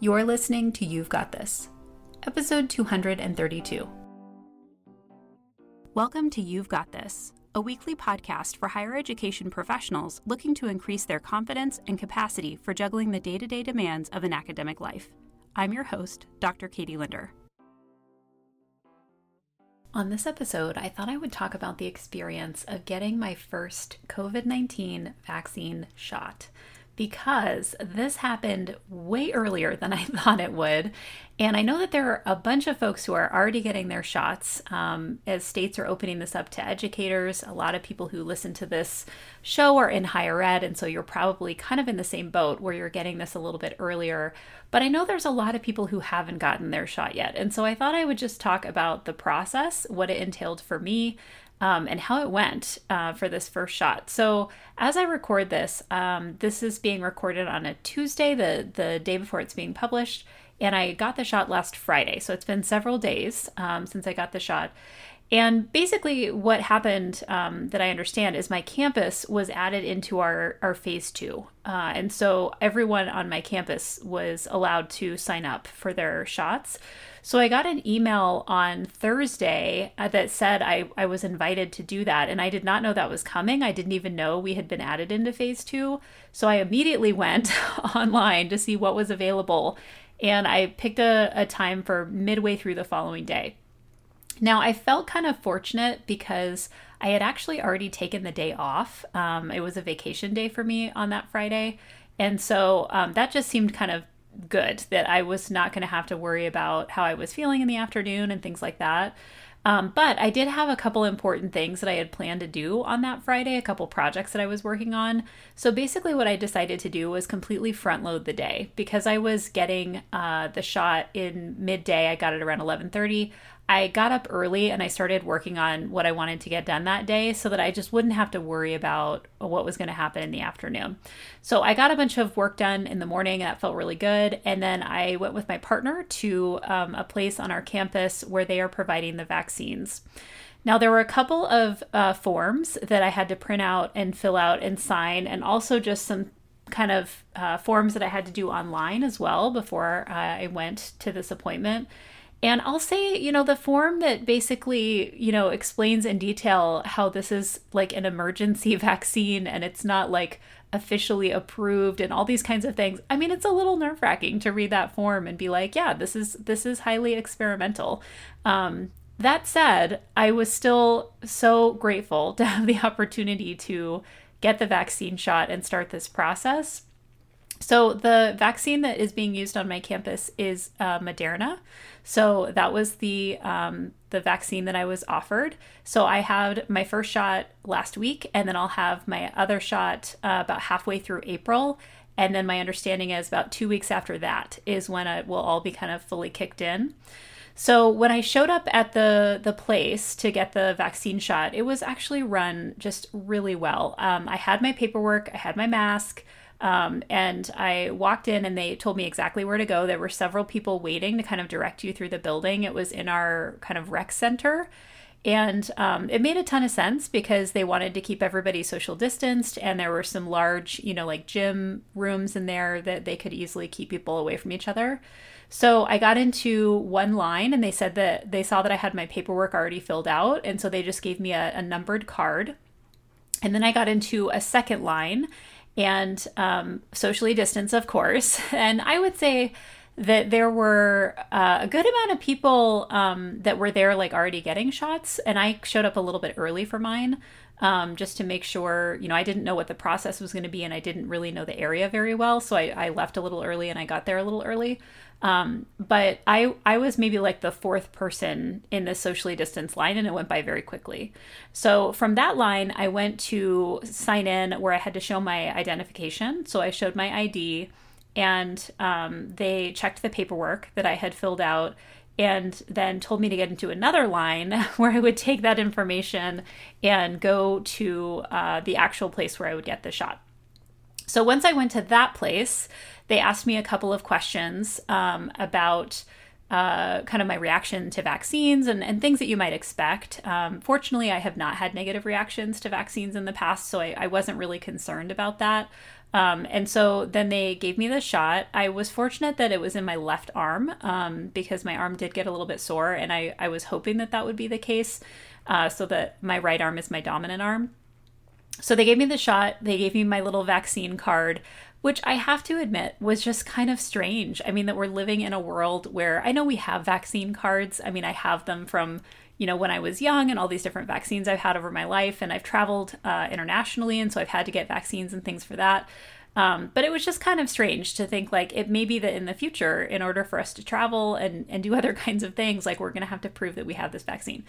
You're listening to You've Got This, episode 232. Welcome to You've Got This, a weekly podcast for higher education professionals looking to increase their confidence and capacity for juggling the day to day demands of an academic life. I'm your host, Dr. Katie Linder. On this episode, I thought I would talk about the experience of getting my first COVID 19 vaccine shot because this happened way earlier than I thought it would. And I know that there are a bunch of folks who are already getting their shots um, as states are opening this up to educators. A lot of people who listen to this show are in higher ed, and so you're probably kind of in the same boat where you're getting this a little bit earlier. But I know there's a lot of people who haven't gotten their shot yet. And so I thought I would just talk about the process, what it entailed for me, um, and how it went uh, for this first shot. So, as I record this, um, this is being recorded on a Tuesday, the the day before it's being published, and I got the shot last Friday. So it's been several days um, since I got the shot. And basically, what happened um, that I understand is my campus was added into our, our phase two. Uh, and so everyone on my campus was allowed to sign up for their shots. So I got an email on Thursday uh, that said I, I was invited to do that. And I did not know that was coming. I didn't even know we had been added into phase two. So I immediately went online to see what was available. And I picked a, a time for midway through the following day. Now, I felt kind of fortunate because I had actually already taken the day off. Um, it was a vacation day for me on that Friday. And so um, that just seemed kind of good that I was not going to have to worry about how I was feeling in the afternoon and things like that. Um, but I did have a couple important things that I had planned to do on that Friday, a couple projects that I was working on. So basically, what I decided to do was completely front load the day because I was getting uh, the shot in midday. I got it around 11:30. I got up early and I started working on what I wanted to get done that day so that I just wouldn't have to worry about what was going to happen in the afternoon. So I got a bunch of work done in the morning that felt really good. And then I went with my partner to um, a place on our campus where they are providing the vaccines. Now, there were a couple of uh, forms that I had to print out and fill out and sign, and also just some kind of uh, forms that I had to do online as well before uh, I went to this appointment. And I'll say, you know, the form that basically, you know, explains in detail how this is like an emergency vaccine and it's not like officially approved and all these kinds of things. I mean, it's a little nerve-wracking to read that form and be like, yeah, this is this is highly experimental. Um, that said, I was still so grateful to have the opportunity to get the vaccine shot and start this process. So the vaccine that is being used on my campus is uh, Moderna. So that was the um, the vaccine that I was offered. So I had my first shot last week, and then I'll have my other shot uh, about halfway through April. And then my understanding is about two weeks after that is when it will all be kind of fully kicked in. So when I showed up at the the place to get the vaccine shot, it was actually run just really well. Um, I had my paperwork, I had my mask. Um, and I walked in and they told me exactly where to go. There were several people waiting to kind of direct you through the building. It was in our kind of rec center. And um, it made a ton of sense because they wanted to keep everybody social distanced, and there were some large, you know, like gym rooms in there that they could easily keep people away from each other. So I got into one line, and they said that they saw that I had my paperwork already filled out, and so they just gave me a, a numbered card. And then I got into a second line, and um, socially distance, of course. And I would say that there were uh, a good amount of people um, that were there, like already getting shots. And I showed up a little bit early for mine um, just to make sure, you know, I didn't know what the process was going to be and I didn't really know the area very well. So I, I left a little early and I got there a little early. Um, but I I was maybe like the fourth person in the socially distanced line, and it went by very quickly. So from that line, I went to sign in where I had to show my identification. So I showed my ID, and um, they checked the paperwork that I had filled out. And then told me to get into another line where I would take that information and go to uh, the actual place where I would get the shot. So once I went to that place, they asked me a couple of questions um, about uh, kind of my reaction to vaccines and, and things that you might expect. Um, fortunately, I have not had negative reactions to vaccines in the past, so I, I wasn't really concerned about that. Um, and so then they gave me the shot. I was fortunate that it was in my left arm um, because my arm did get a little bit sore, and I, I was hoping that that would be the case uh, so that my right arm is my dominant arm. So they gave me the shot, they gave me my little vaccine card, which I have to admit was just kind of strange. I mean, that we're living in a world where I know we have vaccine cards. I mean, I have them from you know, when I was young and all these different vaccines I've had over my life, and I've traveled uh, internationally, and so I've had to get vaccines and things for that. Um, but it was just kind of strange to think like it may be that in the future, in order for us to travel and, and do other kinds of things, like we're going to have to prove that we have this vaccine.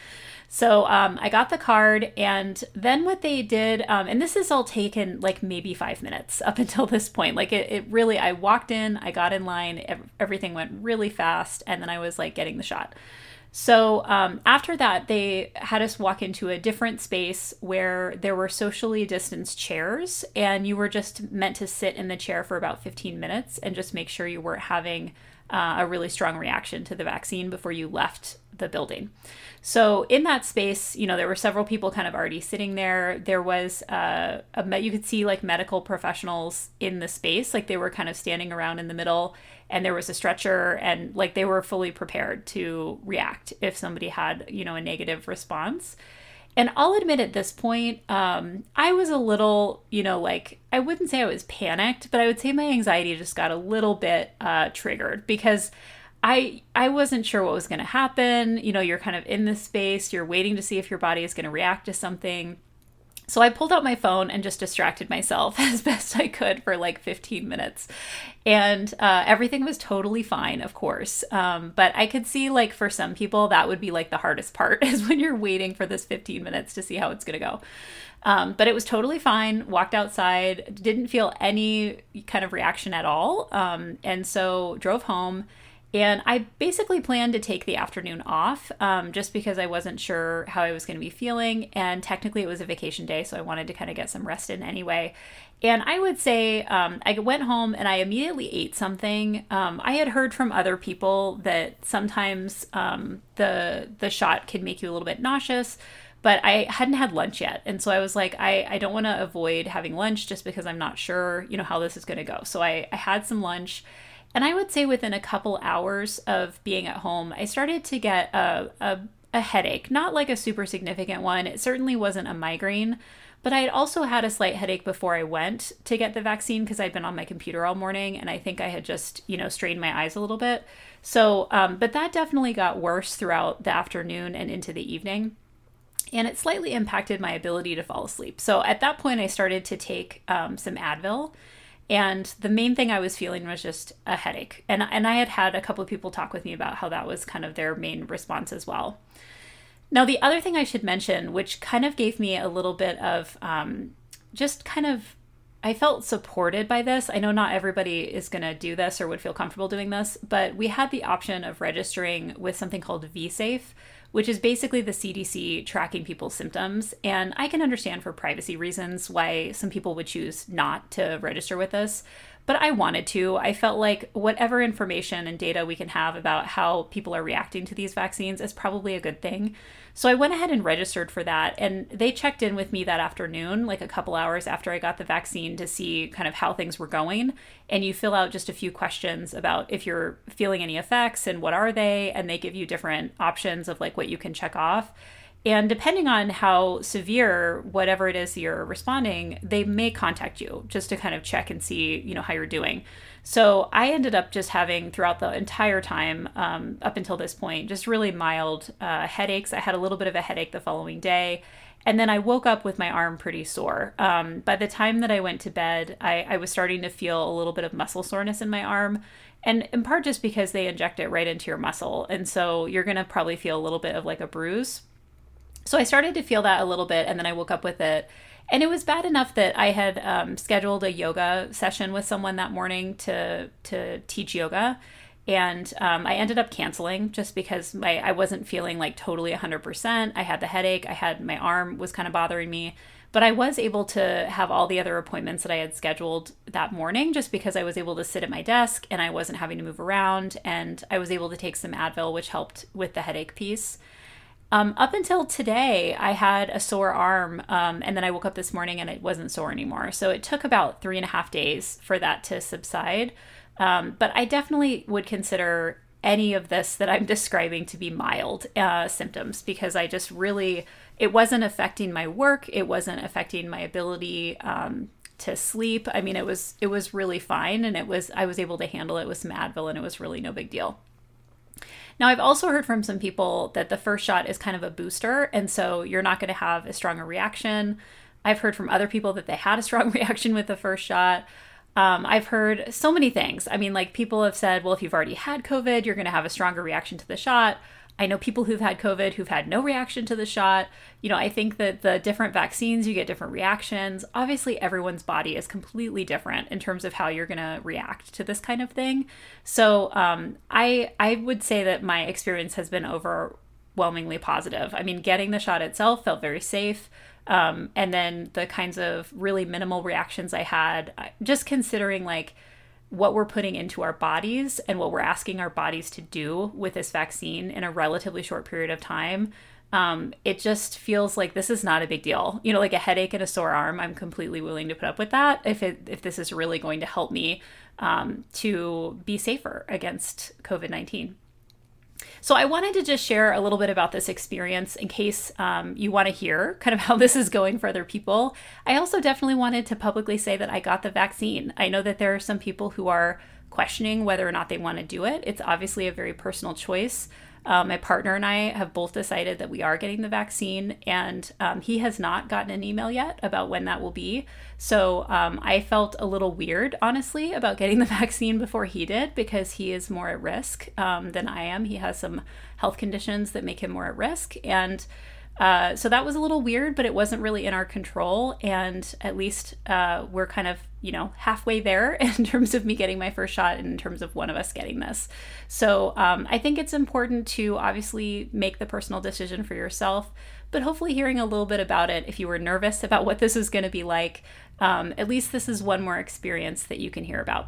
So um, I got the card, and then what they did, um, and this is all taken like maybe five minutes up until this point. Like it, it really, I walked in, I got in line, everything went really fast, and then I was like getting the shot. So um, after that, they had us walk into a different space where there were socially distanced chairs, and you were just meant to sit in the chair for about 15 minutes and just make sure you weren't having uh, a really strong reaction to the vaccine before you left the building. So in that space, you know, there were several people kind of already sitting there. There was uh, a you could see like medical professionals in the space, like they were kind of standing around in the middle and there was a stretcher and like they were fully prepared to react if somebody had you know a negative response and i'll admit at this point um, i was a little you know like i wouldn't say i was panicked but i would say my anxiety just got a little bit uh, triggered because I I wasn't sure what was going to happen. You know, you're kind of in this space, you're waiting to see if your body is going to react to something. So I pulled out my phone and just distracted myself as best I could for like 15 minutes. And uh, everything was totally fine, of course. Um, but I could see, like, for some people, that would be like the hardest part is when you're waiting for this 15 minutes to see how it's going to go. Um, but it was totally fine. Walked outside, didn't feel any kind of reaction at all. Um, and so drove home and I basically planned to take the afternoon off um, just because I wasn't sure how I was going to be feeling. And technically, it was a vacation day, so I wanted to kind of get some rest in anyway. And I would say um, I went home and I immediately ate something. Um, I had heard from other people that sometimes um, the the shot can make you a little bit nauseous, but I hadn't had lunch yet, and so I was like, I, I don't want to avoid having lunch just because I'm not sure, you know, how this is going to go. So I, I had some lunch and I would say within a couple hours of being at home, I started to get a, a, a headache, not like a super significant one. It certainly wasn't a migraine, but I had also had a slight headache before I went to get the vaccine because I'd been on my computer all morning and I think I had just, you know, strained my eyes a little bit. So, um, but that definitely got worse throughout the afternoon and into the evening. And it slightly impacted my ability to fall asleep. So at that point, I started to take um, some Advil and the main thing I was feeling was just a headache. And and I had had a couple of people talk with me about how that was kind of their main response as well. Now, the other thing I should mention, which kind of gave me a little bit of um, just kind of, I felt supported by this. I know not everybody is going to do this or would feel comfortable doing this, but we had the option of registering with something called VSafe, which is basically the CDC tracking people's symptoms. And I can understand for privacy reasons why some people would choose not to register with us. But I wanted to. I felt like whatever information and data we can have about how people are reacting to these vaccines is probably a good thing. So I went ahead and registered for that. And they checked in with me that afternoon, like a couple hours after I got the vaccine, to see kind of how things were going. And you fill out just a few questions about if you're feeling any effects and what are they. And they give you different options of like what you can check off. And depending on how severe whatever it is you're responding, they may contact you just to kind of check and see, you know, how you're doing. So I ended up just having throughout the entire time um, up until this point, just really mild uh, headaches. I had a little bit of a headache the following day. And then I woke up with my arm pretty sore. Um, by the time that I went to bed, I, I was starting to feel a little bit of muscle soreness in my arm and in part just because they inject it right into your muscle and so you're going to probably feel a little bit of like a bruise so i started to feel that a little bit and then i woke up with it and it was bad enough that I had um, scheduled a yoga session with someone that morning to to teach yoga, and um, I ended up canceling just because my I wasn't feeling like totally 100%. I had the headache. I had my arm was kind of bothering me, but I was able to have all the other appointments that I had scheduled that morning just because I was able to sit at my desk and I wasn't having to move around, and I was able to take some Advil, which helped with the headache piece. Um, up until today, I had a sore arm, um, and then I woke up this morning and it wasn't sore anymore. So it took about three and a half days for that to subside. Um, but I definitely would consider any of this that I'm describing to be mild uh, symptoms because I just really, it wasn't affecting my work. It wasn't affecting my ability um, to sleep. I mean, it was, it was really fine. And it was, I was able to handle it with some Advil and it was really no big deal. Now, I've also heard from some people that the first shot is kind of a booster, and so you're not going to have a stronger reaction. I've heard from other people that they had a strong reaction with the first shot. Um, I've heard so many things. I mean, like people have said, well, if you've already had COVID, you're going to have a stronger reaction to the shot. I know people who've had COVID who've had no reaction to the shot. You know, I think that the different vaccines, you get different reactions. Obviously, everyone's body is completely different in terms of how you're going to react to this kind of thing. So, um, I I would say that my experience has been overwhelmingly positive. I mean, getting the shot itself felt very safe. Um, and then the kinds of really minimal reactions I had, just considering like what we're putting into our bodies and what we're asking our bodies to do with this vaccine in a relatively short period of time, um, it just feels like this is not a big deal. You know, like a headache and a sore arm, I'm completely willing to put up with that if it if this is really going to help me um, to be safer against COVID nineteen. So I wanted to just share a little bit about this experience in case um, you want to hear kind of how this is going for other people. I also definitely wanted to publicly say that I got the vaccine. I know that there are some people who are questioning whether or not they want to do it. It's obviously a very personal choice. Uh, my partner and I have both decided that we are getting the vaccine, and um, he has not gotten an email yet about when that will be. So um, I felt a little weird, honestly, about getting the vaccine before he did because he is more at risk um, than I am. He has some health conditions that make him more at risk. And uh, so that was a little weird, but it wasn't really in our control. And at least uh, we're kind of, you know, halfway there in terms of me getting my first shot and in terms of one of us getting this. So um, I think it's important to obviously make the personal decision for yourself, but hopefully hearing a little bit about it, if you were nervous about what this is going to be like, um, at least this is one more experience that you can hear about.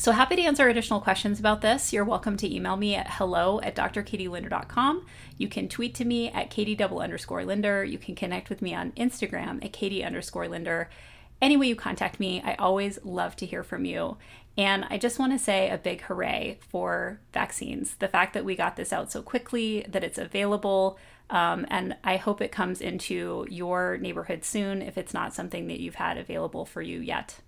So happy to answer additional questions about this. You're welcome to email me at hello at drkatielinder.com. You can tweet to me at katie double underscore linder. You can connect with me on Instagram at katie underscore linder. Any way you contact me, I always love to hear from you. And I just want to say a big hooray for vaccines. The fact that we got this out so quickly, that it's available, um, and I hope it comes into your neighborhood soon if it's not something that you've had available for you yet.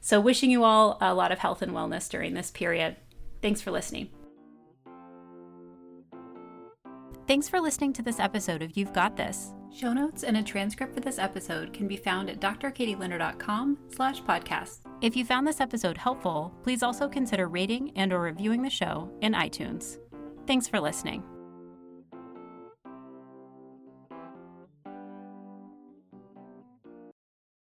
So, wishing you all a lot of health and wellness during this period. Thanks for listening. Thanks for listening to this episode of You've Got This. Show notes and a transcript for this episode can be found at drkatielinder.com slash podcast. If you found this episode helpful, please also consider rating and or reviewing the show in iTunes. Thanks for listening.